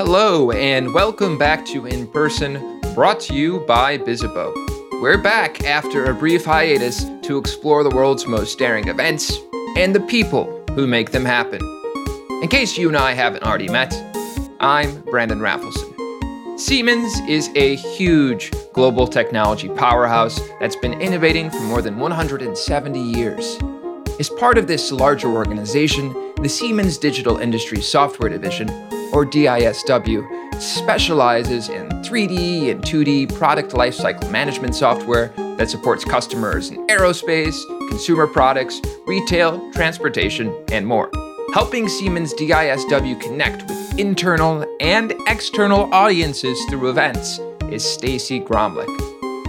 Hello, and welcome back to In Person, brought to you by Bizzabo. We're back after a brief hiatus to explore the world's most daring events and the people who make them happen. In case you and I haven't already met, I'm Brandon Rafalson. Siemens is a huge global technology powerhouse that's been innovating for more than 170 years. As part of this larger organization, the Siemens Digital Industry Software Division, or DISW, specializes in 3D and 2D product lifecycle management software that supports customers in aerospace, consumer products, retail, transportation, and more. Helping Siemens DISW connect with internal and external audiences through events is Stacy Gromlich.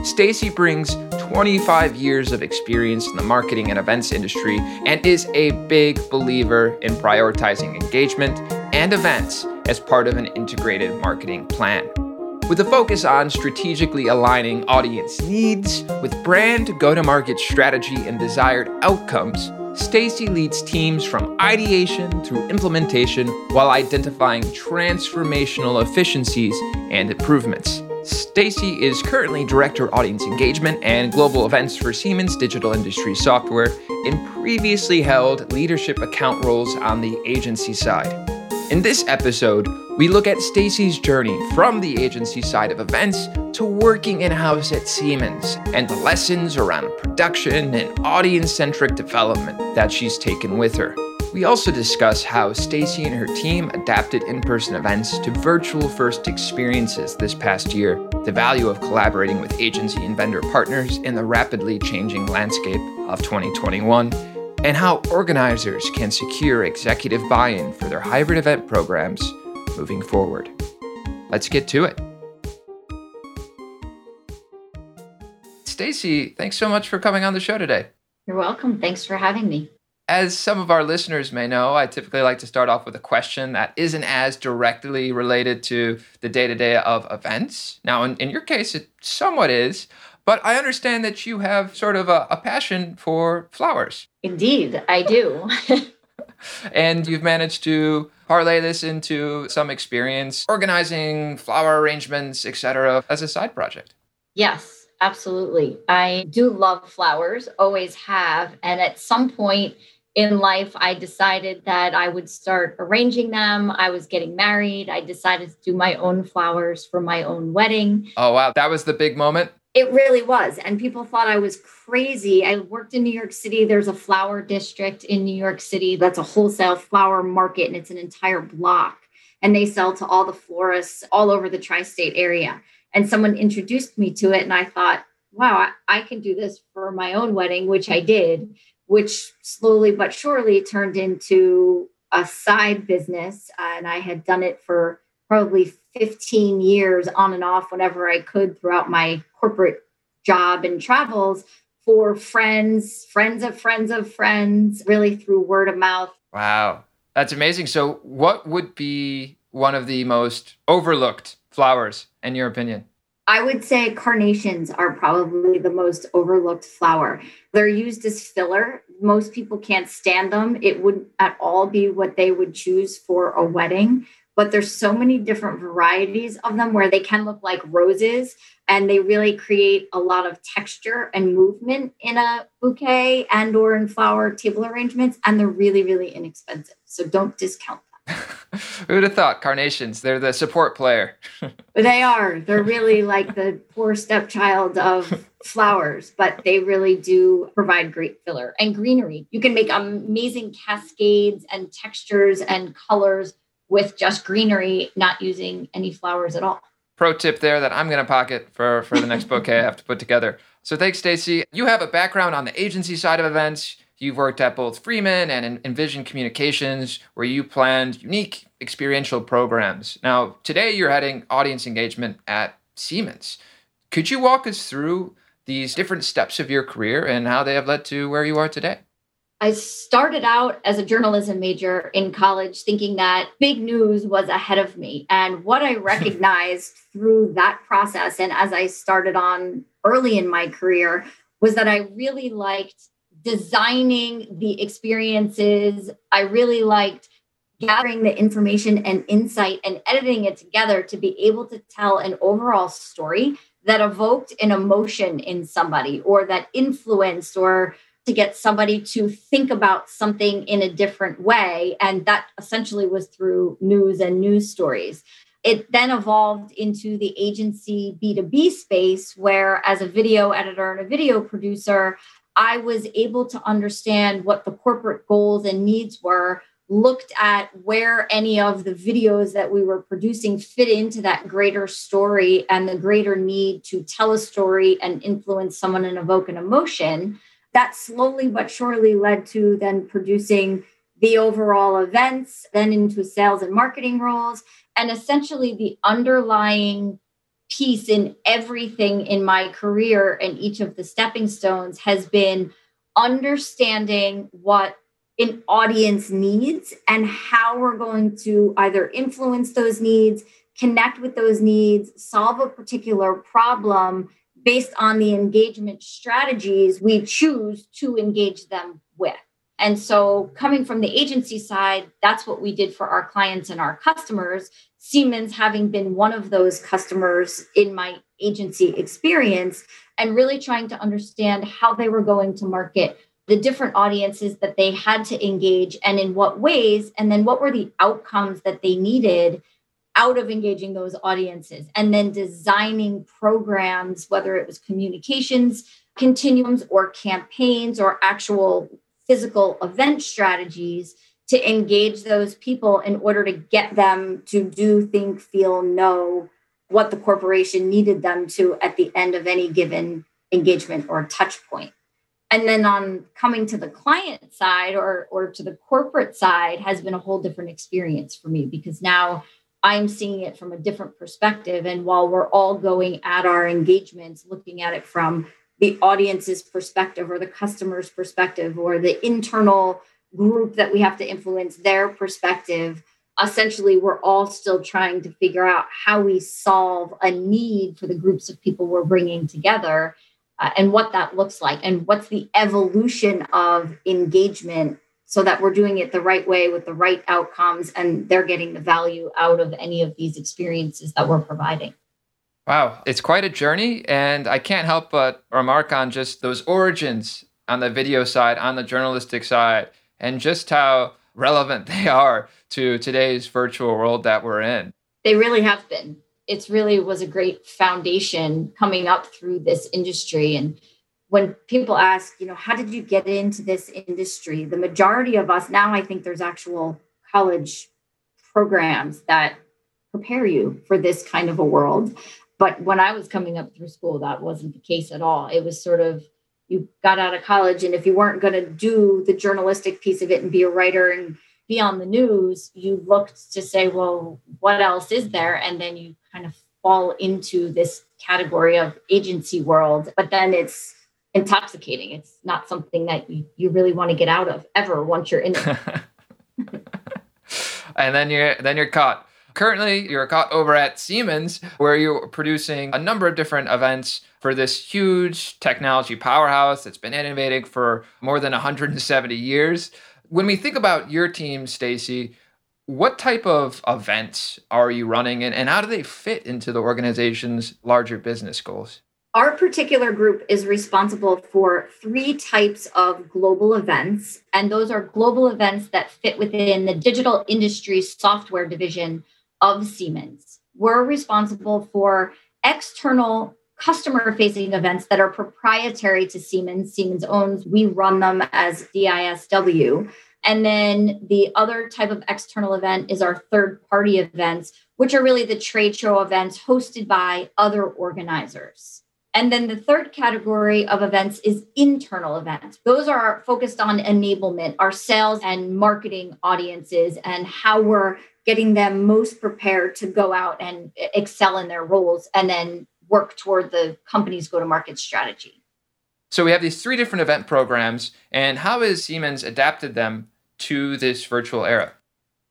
Stacy brings 25 years of experience in the marketing and events industry and is a big believer in prioritizing engagement and events as part of an integrated marketing plan. With a focus on strategically aligning audience needs with brand go to market strategy and desired outcomes, Stacy leads teams from ideation through implementation while identifying transformational efficiencies and improvements. Stacy is currently Director Audience Engagement and Global Events for Siemens Digital Industry Software and previously held leadership account roles on the agency side. In this episode, we look at Stacy's journey from the agency side of events to working in-house at Siemens and the lessons around production and audience-centric development that she's taken with her. We also discuss how Stacy and her team adapted in person events to virtual first experiences this past year, the value of collaborating with agency and vendor partners in the rapidly changing landscape of 2021, and how organizers can secure executive buy in for their hybrid event programs moving forward. Let's get to it. Stacy, thanks so much for coming on the show today. You're welcome. Thanks for having me. As some of our listeners may know, I typically like to start off with a question that isn't as directly related to the day to day of events. Now, in, in, your case, it somewhat is, but I understand that you have sort of a, a passion for flowers. Indeed, I do. and you've managed to parlay this into some experience organizing flower arrangements, etc., as a side project. Yes, absolutely. I do love flowers, always have. And at some point, in life, I decided that I would start arranging them. I was getting married. I decided to do my own flowers for my own wedding. Oh, wow. That was the big moment? It really was. And people thought I was crazy. I worked in New York City. There's a flower district in New York City that's a wholesale flower market, and it's an entire block. And they sell to all the florists all over the tri state area. And someone introduced me to it, and I thought, wow, I, I can do this for my own wedding, which I did which slowly but surely turned into a side business. And I had done it for probably 15 years on and off whenever I could throughout my corporate job and travels for friends, friends of friends of friends, really through word of mouth. Wow. That's amazing. So, what would be one of the most overlooked flowers, in your opinion? I would say carnations are probably the most overlooked flower. They're used as filler. Most people can't stand them. It wouldn't at all be what they would choose for a wedding, but there's so many different varieties of them where they can look like roses and they really create a lot of texture and movement in a bouquet and or in flower table arrangements and they're really really inexpensive. So don't discount them Who'd have thought carnations? They're the support player. they are. They're really like the poor stepchild of flowers, but they really do provide great filler and greenery. You can make amazing cascades and textures and colors with just greenery, not using any flowers at all. Pro tip there that I'm going to pocket for, for the next bouquet I have to put together. So thanks, Stacy. You have a background on the agency side of events. You've worked at both Freeman and Envision Communications, where you planned unique experiential programs. Now, today you're heading audience engagement at Siemens. Could you walk us through these different steps of your career and how they have led to where you are today? I started out as a journalism major in college thinking that big news was ahead of me. And what I recognized through that process, and as I started on early in my career, was that I really liked designing the experiences. I really liked gathering the information and insight and editing it together to be able to tell an overall story that evoked an emotion in somebody or that influenced or to get somebody to think about something in a different way. And that essentially was through news and news stories. It then evolved into the agency B2B space, where as a video editor and a video producer, I was able to understand what the corporate goals and needs were looked at where any of the videos that we were producing fit into that greater story and the greater need to tell a story and influence someone and evoke an emotion. That slowly but surely led to then producing the overall events, then into sales and marketing roles, and essentially the underlying piece in everything in my career and each of the stepping stones has been understanding what an audience needs and how we're going to either influence those needs, connect with those needs, solve a particular problem based on the engagement strategies we choose to engage them with. And so, coming from the agency side, that's what we did for our clients and our customers. Siemens, having been one of those customers in my agency experience, and really trying to understand how they were going to market the different audiences that they had to engage and in what ways, and then what were the outcomes that they needed out of engaging those audiences, and then designing programs, whether it was communications continuums or campaigns or actual physical event strategies to engage those people in order to get them to do, think, feel, know what the corporation needed them to at the end of any given engagement or touch point. and then on coming to the client side or or to the corporate side has been a whole different experience for me because now i'm seeing it from a different perspective. And while we're all going at our engagements looking at it from the audience's perspective or the customer's perspective or the internal group that we have to influence their perspective essentially we're all still trying to figure out how we solve a need for the groups of people we're bringing together uh, and what that looks like and what's the evolution of engagement so that we're doing it the right way with the right outcomes and they're getting the value out of any of these experiences that we're providing. Wow, it's quite a journey. And I can't help but remark on just those origins on the video side, on the journalistic side, and just how relevant they are to today's virtual world that we're in. They really have been it's really was a great foundation coming up through this industry and when people ask you know how did you get into this industry? The majority of us now i think there's actual college programs that prepare you for this kind of a world. But when i was coming up through school that wasn't the case at all. It was sort of you got out of college and if you weren't going to do the journalistic piece of it and be a writer and be on the news you looked to say well what else is there? And then you kind of fall into this category of agency world, but then it's intoxicating. It's not something that you, you really want to get out of ever once you're in it. and then you're then you're caught. Currently, you're caught over at Siemens, where you're producing a number of different events for this huge technology powerhouse that's been innovating for more than 170 years. When we think about your team, Stacy, what type of events are you running and, and how do they fit into the organization's larger business goals? Our particular group is responsible for three types of global events, and those are global events that fit within the digital industry software division of Siemens. We're responsible for external customer facing events that are proprietary to Siemens. Siemens owns, we run them as DISW. And then the other type of external event is our third party events, which are really the trade show events hosted by other organizers. And then the third category of events is internal events. Those are focused on enablement, our sales and marketing audiences, and how we're getting them most prepared to go out and excel in their roles and then work toward the company's go to market strategy. So we have these three different event programs, and how has Siemens adapted them to this virtual era?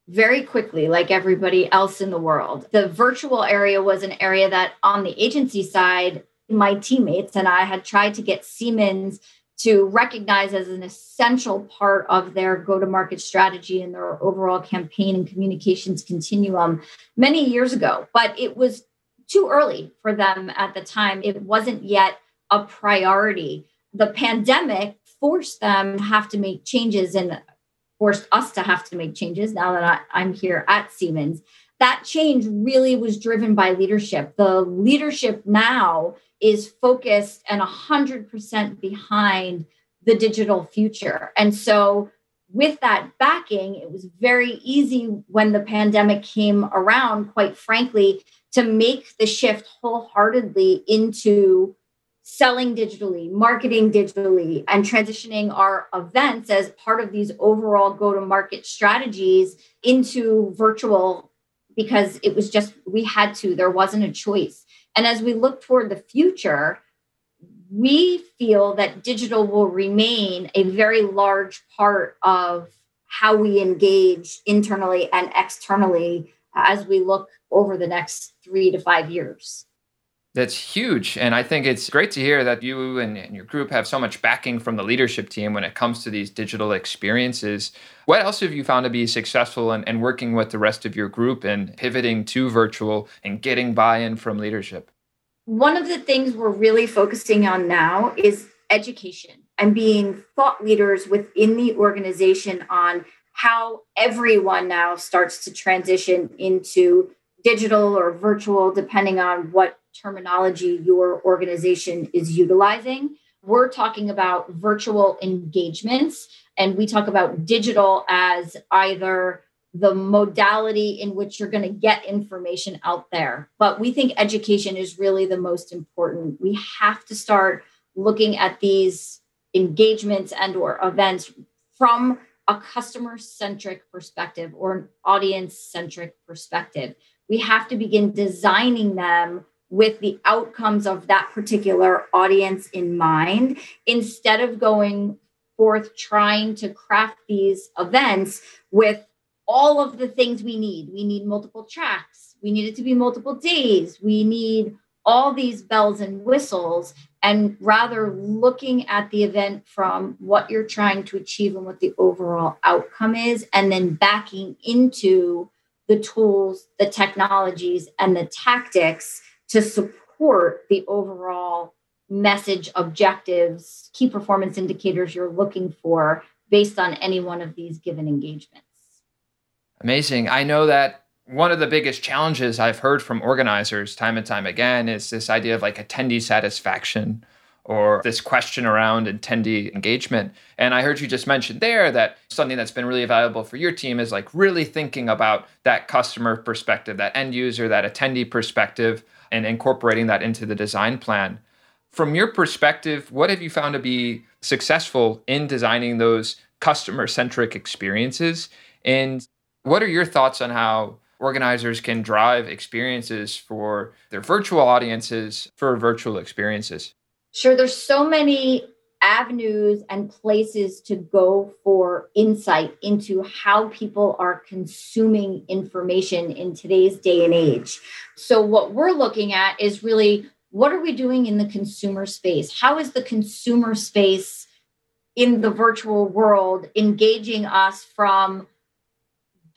Very quickly, like everybody else in the world. The virtual area was an area that on the agency side, my teammates and I had tried to get Siemens to recognize as an essential part of their go to market strategy and their overall campaign and communications continuum many years ago. But it was too early for them at the time. It wasn't yet a priority. The pandemic forced them to have to make changes and forced us to have to make changes now that I, am here at Siemens. That change really was driven by leadership. The leadership now is focused and 100% behind the digital future. And so, with that backing, it was very easy when the pandemic came around, quite frankly, to make the shift wholeheartedly into selling digitally, marketing digitally, and transitioning our events as part of these overall go to market strategies into virtual because it was just, we had to, there wasn't a choice. And as we look toward the future, we feel that digital will remain a very large part of how we engage internally and externally as we look over the next three to five years. That's huge. And I think it's great to hear that you and, and, your group have so much backing from the leadership team when it comes to these digital experiences. What else have you found to be successful in, in working with the rest of your group and pivoting to virtual and getting buy in from leadership? One of the things we're really focusing on now is education and being thought leaders within the organization on how everyone now starts to transition into digital or virtual, depending on what terminology your organization is utilizing. We're talking about virtual engagements, and we talk about digital as either the modality in which you're going to get information out there. But we think education is really the most important. We have to start looking at these engagements and or events from a customer centric perspective or an audience centric perspective we have to begin designing them with the outcomes of that particular audience in mind instead of going forth trying to craft these events with all of the things we need. We need multiple tracks, we need it to be multiple days, we need all these bells and whistles, and rather looking at the event from what you're trying to achieve and what the overall outcome is, and then backing into the tools, the technologies, and the tactics to support the overall message objectives, key performance indicators you're looking for based on any one of these given engagements. Amazing. I know that one of the biggest challenges I've heard from organizers time and time again is this idea of like attendee satisfaction or this question around attendee engagement. And I heard you just mention there that something that's been really valuable for your team is like really thinking about that customer perspective, that end user, that attendee perspective, and incorporating that into the design plan. From your perspective, what have you found to be successful in designing those customer centric experiences? And what are your thoughts on how organizers can drive experiences for their virtual audiences for virtual experiences? Sure, there's so many avenues and places to go for insight into how people are consuming information in today's day and age. So, what we're looking at is really what are we doing in the consumer space? How is the consumer space in the virtual world engaging us from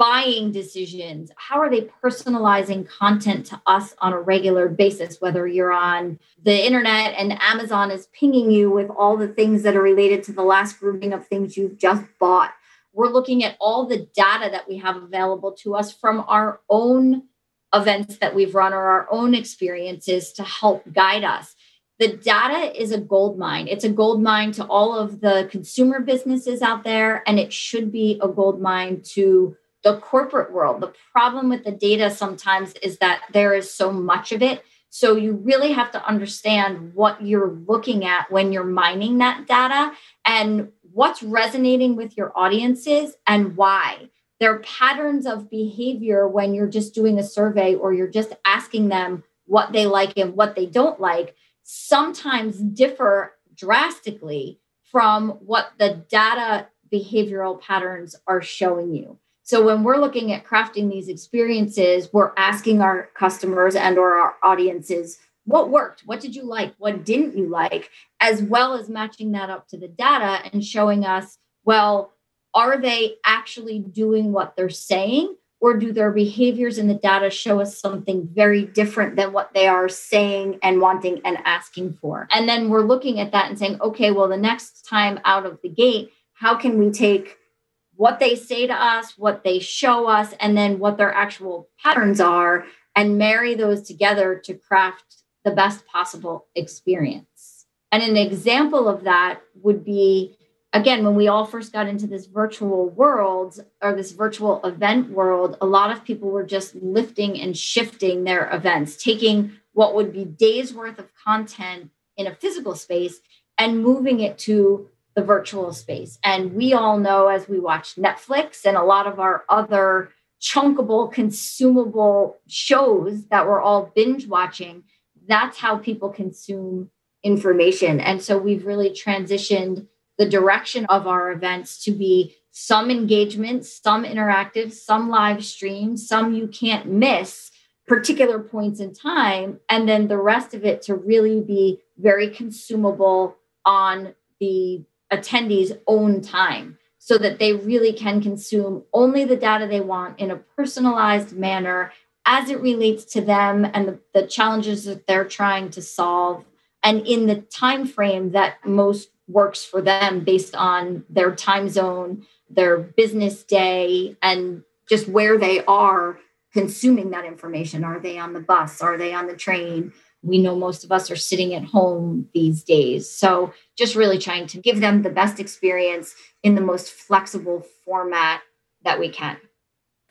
buying decisions? How are they personalizing content to us on a regular basis? Whether you're on the internet and Amazon is pinging you with all the things that are related to the last grouping of things you've just bought. We're looking at all the data that we have available to us from our own events that we've run or our own experiences to help guide us. The data is a gold mine. It's a gold mine to all of the consumer businesses out there, and it should be a gold mine to the corporate world. The problem with the data sometimes is that there is so much of it. So you really have to understand what you're looking at when you're mining that data and what's resonating with your audiences and why. There are patterns of behavior when you're just doing a survey or you're just asking them what they like and what they don't like, sometimes differ drastically from what the data behavioral patterns are showing you. So when we're looking at crafting these experiences, we're asking our customers and or our audiences, what worked? What did you like? What didn't you like? As well as matching that up to the data and showing us well are they actually doing what they're saying? Or do their behaviors in the data show us something very different than what they are saying and wanting and asking for? And then we're looking at that and saying okay well the next time out of the gate how can we take what they say to us what they show us and then what their actual patterns are and marry those together to craft the best possible experience. And an example of that would be again, when we all first got into this virtual world or this virtual event world, a lot of people were just lifting and shifting their events, taking what would be days worth of content in a physical space and moving it to the virtual space. And we all know as we watch Netflix and a lot of our other chunkable, consumable shows that we're all binge watching, that's how people consume information. And so we've really transitioned the direction of our events to be some engagement, some interactive, some live stream, some you can't miss particular points in time, and then the rest of it to really be very consumable on the attendees' own time so that they really can consume only the data they want in a personalized manner as it relates to them and the, the challenges that they're trying to solve and in the time frame that most works for them based on their time zone their business day and just where they are consuming that information. Are they on the bus? Are they on the train we know most of us are sitting at home these days so just really trying to give them the best experience in the most flexible format that we can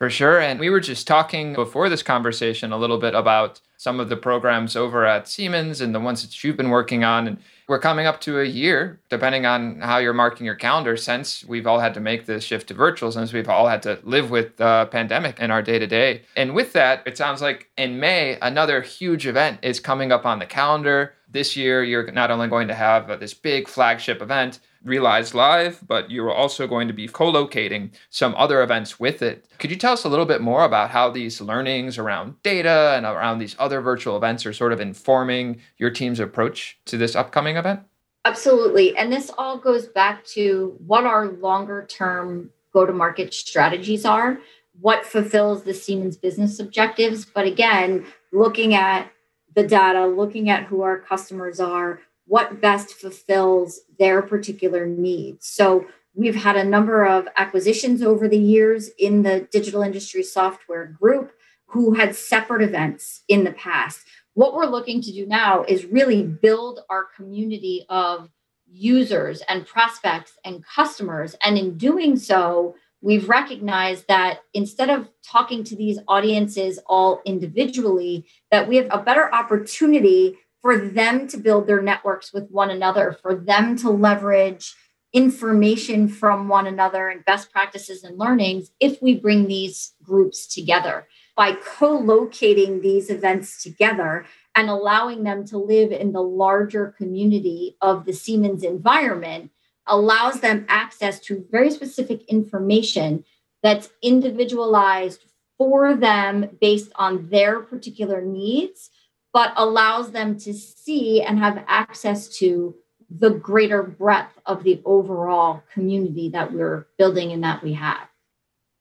for sure. And we were just talking before this conversation a little bit about some of the programs over at Siemens and the ones that you've been working on. And we're coming up to a year, depending on how you're marking your calendar, since we've all had to make this shift to virtual, since we've all had to live with the pandemic in our day to day. And with that, it sounds like in May, another huge event is coming up on the calendar. This year, you're not only going to have uh, this big flagship event, Realize Live, but you're also going to be co locating some other events with it. Could you tell us a little bit more about how these learnings around data and around these other virtual events are sort of informing your team's approach to this upcoming event? Absolutely. And this all goes back to what our longer term go to market strategies are, what fulfills the Siemens business objectives. But again, looking at the data, looking at who our customers are, what best fulfills their particular needs. So we've had a number of acquisitions over the years in the digital industry software group who had separate events in the past. What we're looking to do now is really build our community of users and prospects and customers. And in doing so, we've recognized that instead of talking to these audiences all individually, that we have a better opportunity for them to build their networks with one another, for them to leverage information from one another and best practices and learnings if we bring these groups together. By co locating these events together and allowing them to live in the larger community of the Siemens environment, allows them access to very specific information that's individualized for them based on their particular needs but allows them to see and have access to the greater breadth of the overall community that we're building and that we have.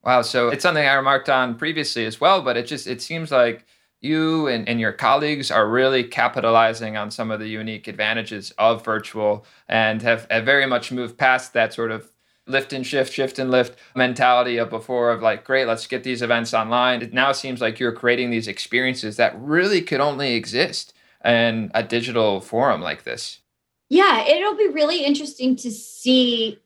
Wow. So it's something I remarked on previously as well, but it just it seems like you and, and your colleagues are really capitalizing on some of the unique advantages of virtual and have, have very much moved past that sort of lift and shift, shift and lift mentality of before of like, great, let's get these events online. It now seems like you're creating these experiences that really could only exist in a digital forum like this. Yeah, it'll be really interesting to see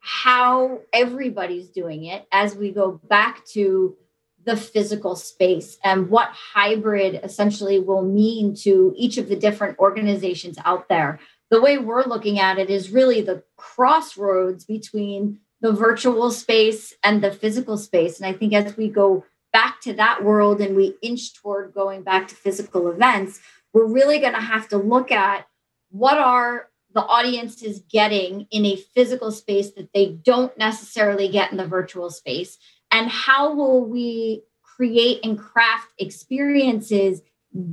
how everybody's doing it as we go back to the physical space and what hybrid essentially will mean to each of the different organizations out there the way we're looking at it is really the crossroads between the virtual space and the physical space. And I think as we go back to that world and we inch toward going back to physical events, we're really going to have to look at what are the audiences getting in a physical space that they don't necessarily get in the virtual space and how will we create and craft experiences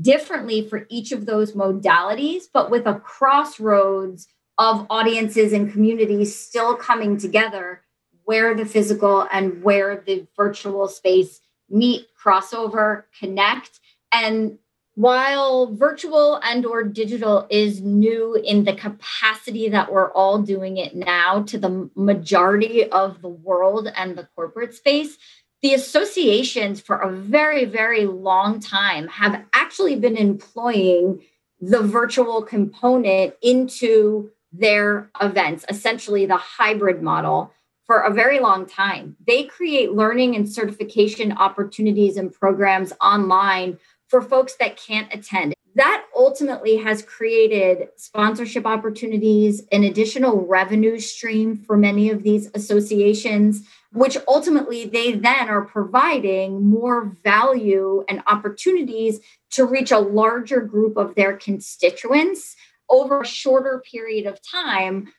differently for each of those modalities, but with a crossroads of audiences and communities still coming together where the physical and where the virtual space meet, crossover, connect. And while virtual and or digital is new in the capacity that we're all doing it now to the majority of the world and the corporate space the associations for a very very long time have actually been employing the virtual component into their events essentially the hybrid model for a very long time. They create learning and certification opportunities and programs online for folks that can't attend. That ultimately has created sponsorship opportunities, an additional revenue stream for many of these associations, which ultimately they then are providing more value and opportunities to reach a larger group of their constituents over a shorter period of time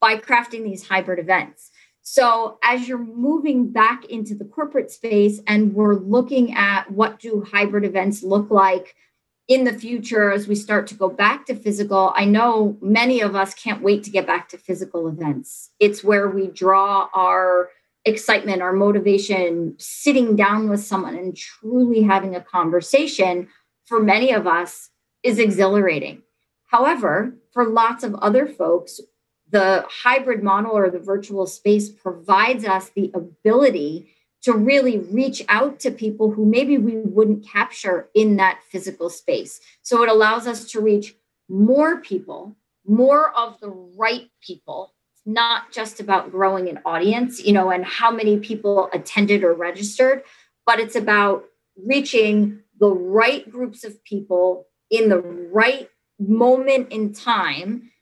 by crafting these hybrid events. So as you're moving back into the corporate space and we're looking at what do hybrid events look like in the future as we start to go back to physical, I know many of us can't wait to get back to physical events. It's where we draw our excitement, our motivation, sitting down with someone and truly having a conversation for many of us is exhilarating. However, for lots of other folks, the hybrid model or the virtual space provides us the ability to really reach out to people who maybe we wouldn't capture in that physical space. So it allows us to reach more people, more of the right people. It's not just about growing an audience, you know, and how many people attended or registered, but it's about reaching the right groups of people in the right moment in time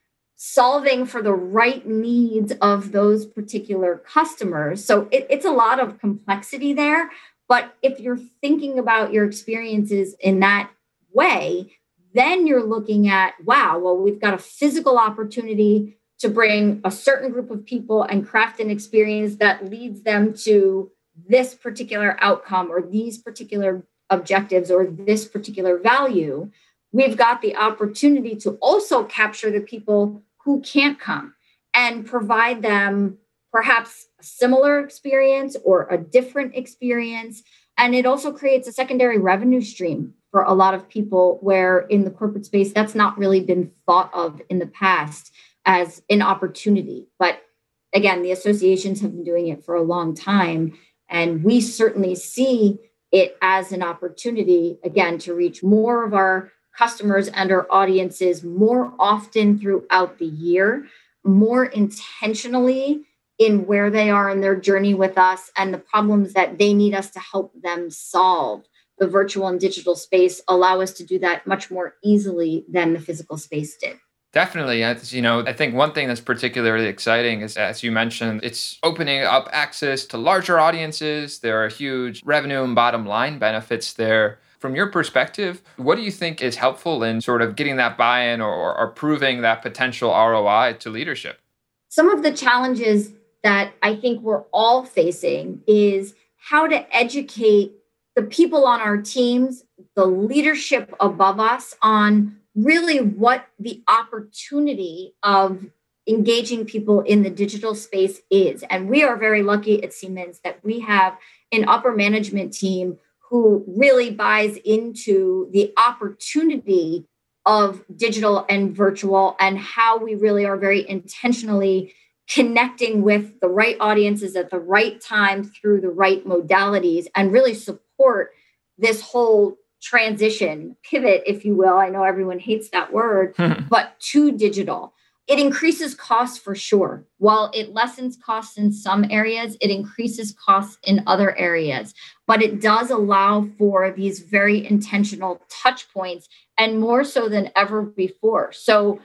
solving for the right needs of those particular customers. So it, it's a lot of complexity there. But if you're thinking about your experiences in that way, then you're looking at, wow, well, we've got a physical opportunity to bring a certain group of people and craft an experience that leads them to this particular outcome or these particular objectives or this particular value. We've got the opportunity to also capture the people who can't come and provide them perhaps a similar experience or a different experience. And it also creates a secondary revenue stream for a lot of people where in the corporate space, that's not really been thought of in the past as an opportunity. But again, the associations have been doing it for a long time. And we certainly see it as an opportunity, again, to reach more of our customers and our audiences more often throughout the year, more intentionally in where they are in their journey with us and the problems that they need us to help them solve. The virtual and digital space allow us to do that much more easily than the physical space did. Definitely. You know, I think one thing that's particularly exciting is, as you mentioned, it's opening up access to larger audiences. There are huge revenue and bottom line benefits there. From your perspective, what do you think is helpful in sort of getting that buy in or, or proving that potential ROI to leadership? Some of the challenges that I think we're all facing is how to educate the people on our teams, the leadership above us on really what the opportunity of engaging people in the digital space is. And we are very lucky at Siemens that we have an upper management team who really buys into the opportunity of digital and virtual and how we really are very intentionally connecting with the right audiences at the right time through the right modalities and really support this whole transition pivot if you will. I know everyone hates that word but to digital it increases costs for sure. While it lessens costs in some areas, it increases costs in other areas. But it does allow for these very intentional touch points and more so than ever before. So,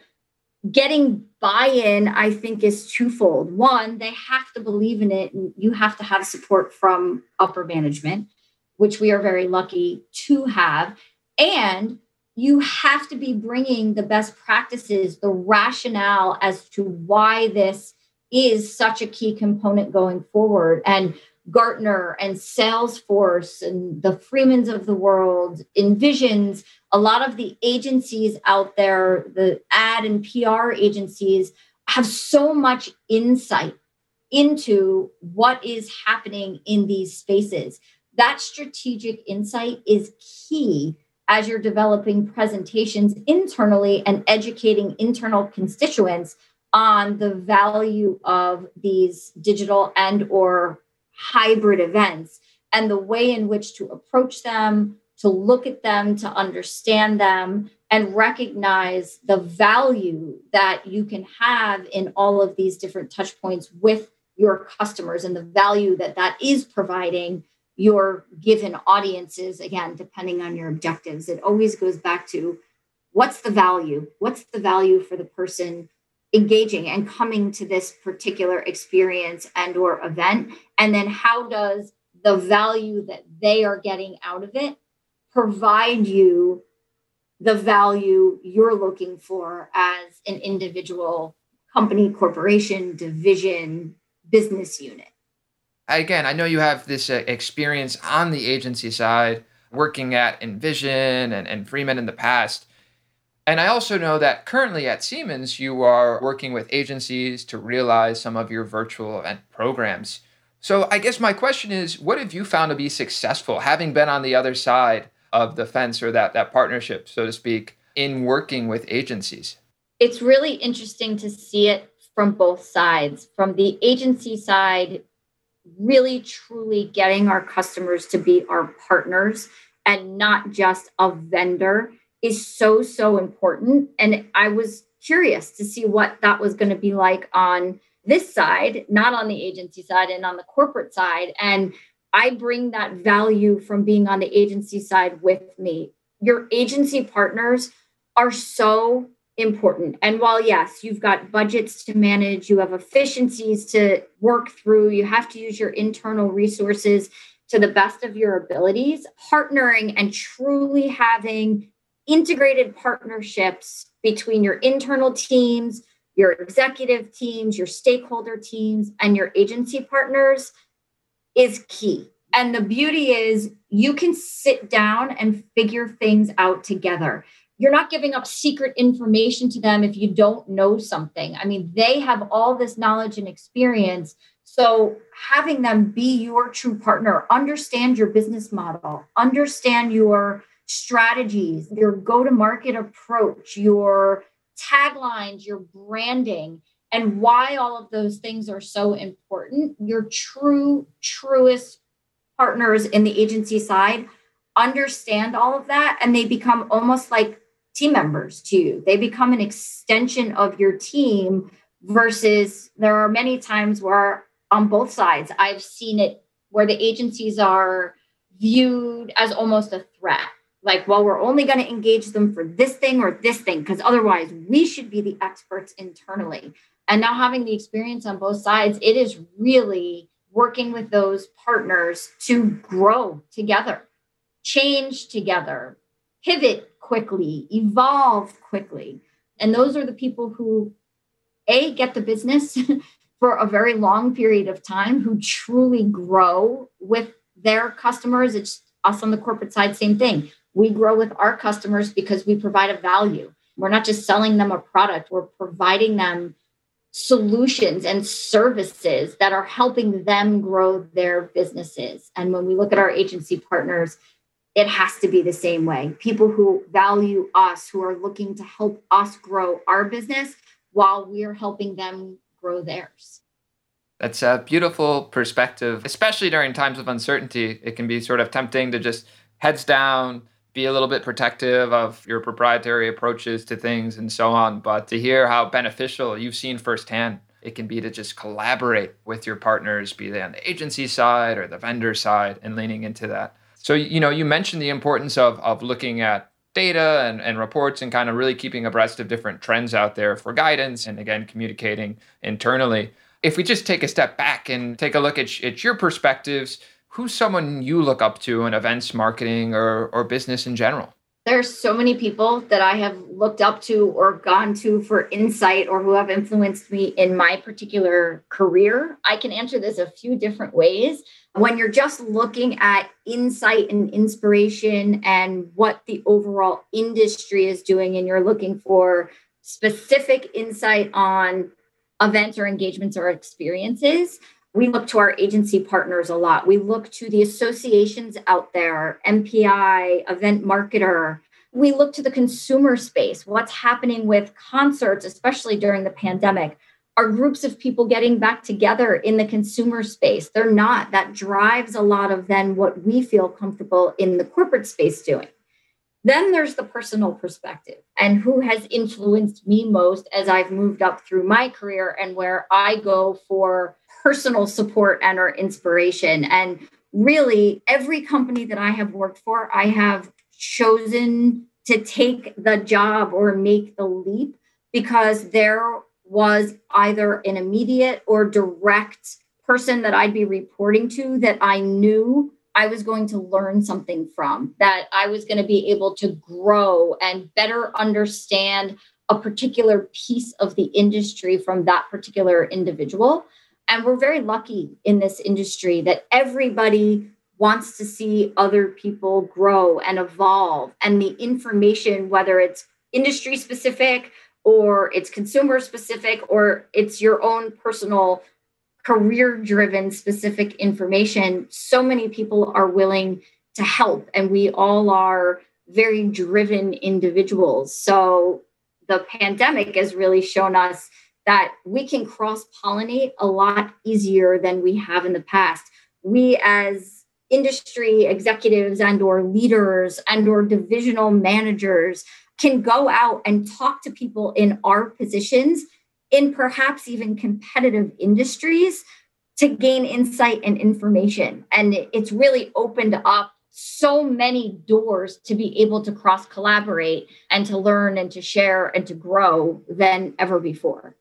getting buy in, I think, is twofold. One, they have to believe in it, and you have to have support from upper management, which we are very lucky to have. And you have to be bringing the best practices, the rationale as to why this is such a key component going forward. And Gartner and Salesforce and the Freemans of the world, Envisions, a lot of the agencies out there, the ad and PR agencies, have so much insight into what is happening in these spaces. That strategic insight is key as you're developing presentations internally and educating internal constituents on the value of these digital and or hybrid events and the way in which to approach them to look at them to understand them and recognize the value that you can have in all of these different touch points with your customers and the value that that is providing your given audiences again depending on your objectives. It always goes back to what's the value? What's the value for the person engaging and coming to this particular experience and or event? And then how does the value that they are getting out of it provide you the value you're looking for as an individual company corporation division business unit again, I know you have this uh, experience on the agency side, working at Envision and, and Freeman in the past. And I also know that currently at Siemens, you are working with agencies to realize some of your virtual event programs. So I guess my question is what have you found to be successful, having been on the other side of the fence or that, that partnership, so to speak, in working with agencies? It's really interesting to see it from both sides. From the agency side, really truly getting our customers to be our partners and not just a vendor is so so important. And i was curious to see what that was going to be like on this side not on the agency side and on the corporate side. And i bring that value from being on the agency side with me. Your agency partners are so important. And while, yes, you've got budgets to manage, you have efficiencies to work through, you have to use your internal resources to the best of your abilities, partnering and truly having integrated partnerships between your internal teams, your executive teams, your stakeholder teams, and your agency partners is key. And the beauty is you can sit down and figure things out together you're not giving up secret information to them if you don't know something. I mean, they have all this knowledge and experience. So, having them be your true partner, understand your business model, understand your strategies, your go to market approach, your taglines, your branding, and why all of those things are so important. Your true, truest partners in the agency side understand all of that and they become almost like team members too. They become an extension of your team versus there are many times where on both sides I've seen it where the agencies are viewed as almost a threat. Like, well, we're only going to engage them for this thing or this thing because otherwise we should be the experts internally. And now having the experience on both sides, it is really working with those partners to grow together, change together, pivot quickly, evolve quickly. And those are the people who, A, get the business for a very long period of time, who truly grow with their customers. It's us on the corporate side, same thing. We grow with our customers because we provide a value. We're not just selling them a product, we're providing them solutions and services that are helping them grow their businesses. And when we look at our agency partners, it has to be the same way. People who value us, who are looking to help us grow our business while we're helping them grow theirs. That's a beautiful perspective, especially during times of uncertainty. It can be sort of tempting to just heads down, be a little bit protective of your proprietary approaches to things and so on. But to hear how beneficial you've seen firsthand it can be to just collaborate with your partners, be they on the agency side or the vendor side, and leaning into that. So, you know, you mentioned the importance of, of looking at data and, and reports and kind of really keeping abreast of different trends out there for guidance and again, communicating internally. If we just take a step back and take a look at, at your perspectives, who's someone you look up to in events marketing or, or business in general? There's so many people that I have looked up to or gone to for insight or who have influenced me in my particular career. I can answer this a few different ways. When you're just looking at insight and inspiration and what the overall industry is doing, and you're looking for specific insight on events or engagements or experiences, we look to our agency partners a lot. We look to the associations out there, MPI, Event Marketer. We look to the consumer space, what's happening with concerts, especially during the pandemic. Are groups of people getting back together in the consumer space? They're not. That drives a lot of then what we feel comfortable in the corporate space doing. Then there's the personal perspective and who has influenced me most as I've moved up through my career and where I go for personal support and or inspiration. And really, every company that I have worked for, I have chosen to take the job or make the leap because there was either an immediate or direct person that I'd be reporting to that I knew I was going to learn something from, that I was going to be able to grow and better understand a particular piece of the industry from that particular individual. And we're very lucky in this industry that everybody wants to see other people grow and evolve. And the information, whether it's industry specific or it's consumer specific or it's your own personal career driven specific information, so many people are willing to help. And we all are very driven individuals. So the pandemic has really shown us that we can cross pollinate a lot easier than we have in the past. We as industry executives and or leaders and or divisional managers can go out and talk to people in our positions in perhaps even competitive industries to gain insight and information. And it's really opened up so many doors to be able to cross collaborate and to learn and to share and to grow than ever before.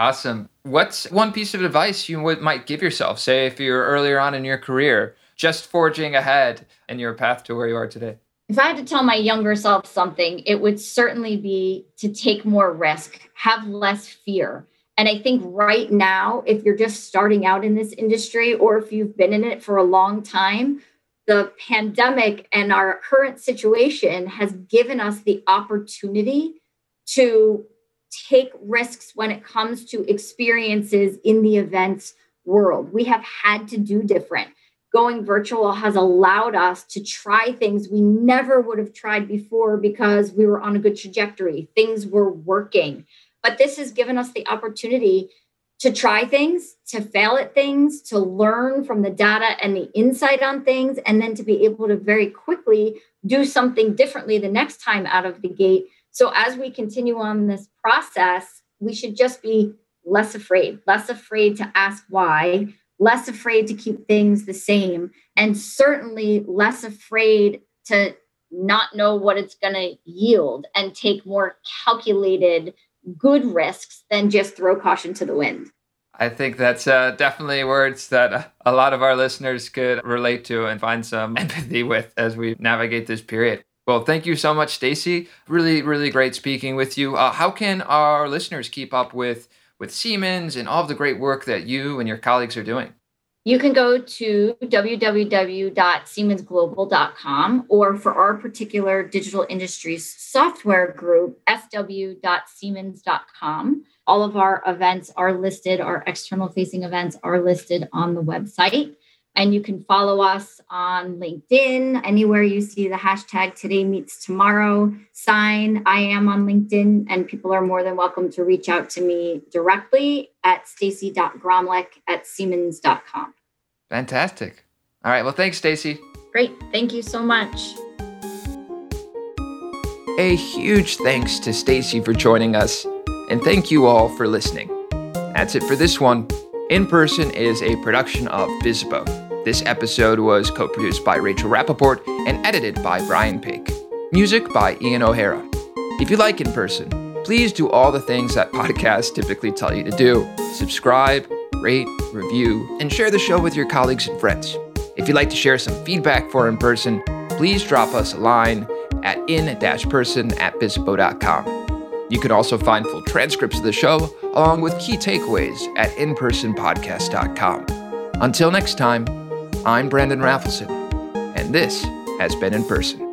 Awesome. What's one piece of advice you would, might give yourself? Say if you're earlier on in your career, just forging ahead in your path to where you are today. If I had to tell my younger self something, it would certainly be to take more risk, have less fear. And I think right now, if you're just starting out in this industry or if you've been in it for a long time, the pandemic and our current situation has given us the opportunity to take risks when it comes to experiences in the events world. We have had to do different going virtual has allowed us to try things we never would have tried before because we were on a good trajectory. Things were working. But this has given us the opportunity to try things, to fail at things, to learn from the data and the insight on things, and then to be able to very quickly do something differently the next time out of the gate. So, as we continue on this process, we should just be less afraid, less afraid to ask why, less afraid to keep things the same, and certainly less afraid to not know what it's going to yield and take more calculated good risks than just throw caution to the wind. I think that's uh, definitely words that a lot of our listeners could relate to and find some empathy with as we navigate this period. Well, thank you so much, Stacy. Really, really great speaking with you. Uh, how can our listeners keep up with with Siemens and all of the great work that you and your colleagues are doing? You can go to www.siemensglobal.com or for our particular digital industries software group, sw.siemens.com. All of our events are listed, our external facing events are listed on the website. And you can follow us on LinkedIn, anywhere you see the hashtag today meets tomorrow sign. I am on LinkedIn, and people are more than welcome to reach out to me directly at stacy.gromlich at siemens.com. Fantastic. All right. Well, thanks, Stacy. Great. Thank you so much. A huge thanks to Stacy for joining us, and thank you all for listening. That's it for this one. In Person is a production of Bizzabo. This episode was co produced by Rachel Rappaport and edited by Brian Pake. Music by Ian O'Hara. If you like In Person, please do all the things that podcasts typically tell you to do subscribe, rate, review, and share the show with your colleagues and friends. If you'd like to share some feedback for In Person, please drop us a line at in-person at bizzabo.com. You can also find full transcripts of the show along with key takeaways at inpersonpodcast.com. Until next time, I'm Brandon Rafalson, and this has been In Person.